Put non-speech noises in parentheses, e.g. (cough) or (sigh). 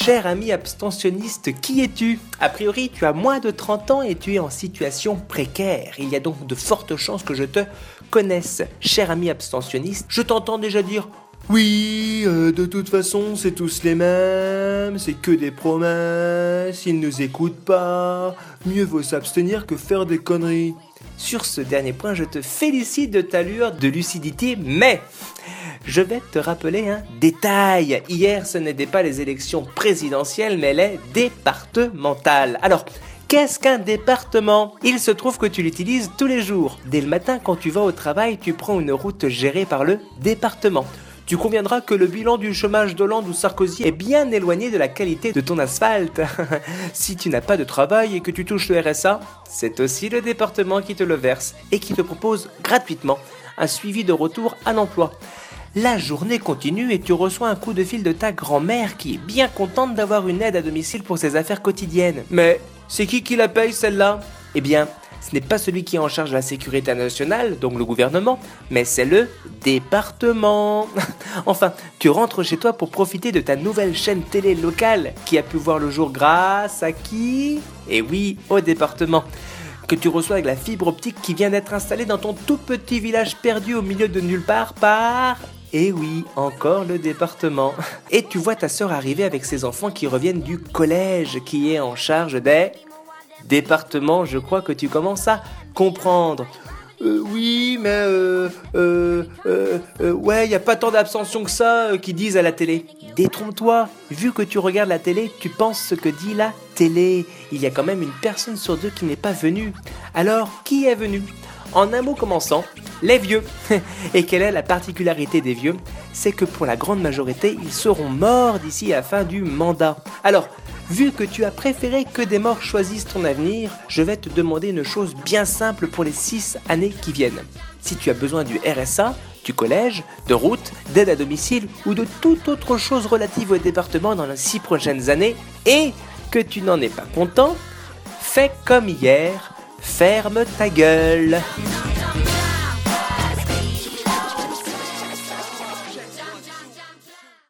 Cher ami abstentionniste, qui es-tu? A priori, tu as moins de 30 ans et tu es en situation précaire. Il y a donc de fortes chances que je te connaisse. Cher ami abstentionniste, je t'entends déjà dire oui, euh, de toute façon, c'est tous les mêmes, c'est que des promesses, ils ne nous écoutent pas, mieux vaut s'abstenir que faire des conneries. Sur ce dernier point, je te félicite de ta lueur de lucidité, mais je vais te rappeler un détail. Hier, ce n'était pas les élections présidentielles, mais les départementales. Alors, Qu'est-ce qu'un département? Il se trouve que tu l'utilises tous les jours. Dès le matin, quand tu vas au travail, tu prends une route gérée par le département. Tu conviendras que le bilan du chômage d'Hollande ou Sarkozy est bien éloigné de la qualité de ton asphalte. (laughs) si tu n'as pas de travail et que tu touches le RSA, c'est aussi le département qui te le verse et qui te propose gratuitement un suivi de retour à l'emploi. La journée continue et tu reçois un coup de fil de ta grand-mère qui est bien contente d'avoir une aide à domicile pour ses affaires quotidiennes. Mais c'est qui qui la paye celle-là? Eh bien, ce n'est pas celui qui est en charge de la sécurité nationale, donc le gouvernement, mais c'est le département. (laughs) enfin, tu rentres chez toi pour profiter de ta nouvelle chaîne télé locale qui a pu voir le jour grâce à qui? Eh oui, au département que tu reçois avec la fibre optique qui vient d'être installée dans ton tout petit village perdu au milieu de nulle part par et oui, encore le département. Et tu vois ta sœur arriver avec ses enfants qui reviennent du collège qui est en charge des départements. Je crois que tu commences à comprendre. Euh, oui, mais euh, euh, euh, euh ouais, n'y a pas tant d'abstention que ça qui disent à la télé. Détrompe-toi, vu que tu regardes la télé, tu penses ce que dit la télé. Il y a quand même une personne sur deux qui n'est pas venue. Alors, qui est venu? En un mot commençant, les vieux. (laughs) Et quelle est la particularité des vieux? C'est que pour la grande majorité, ils seront morts d'ici à la fin du mandat. Alors, vu que tu as préféré que des morts choisissent ton avenir, je vais te demander une chose bien simple pour les 6 années qui viennent. Si tu as besoin du RSA, du collège, de route, d'aide à domicile ou de toute autre chose relative au département dans les 6 prochaines années, et que tu n'en es pas content, fais comme hier, ferme ta gueule.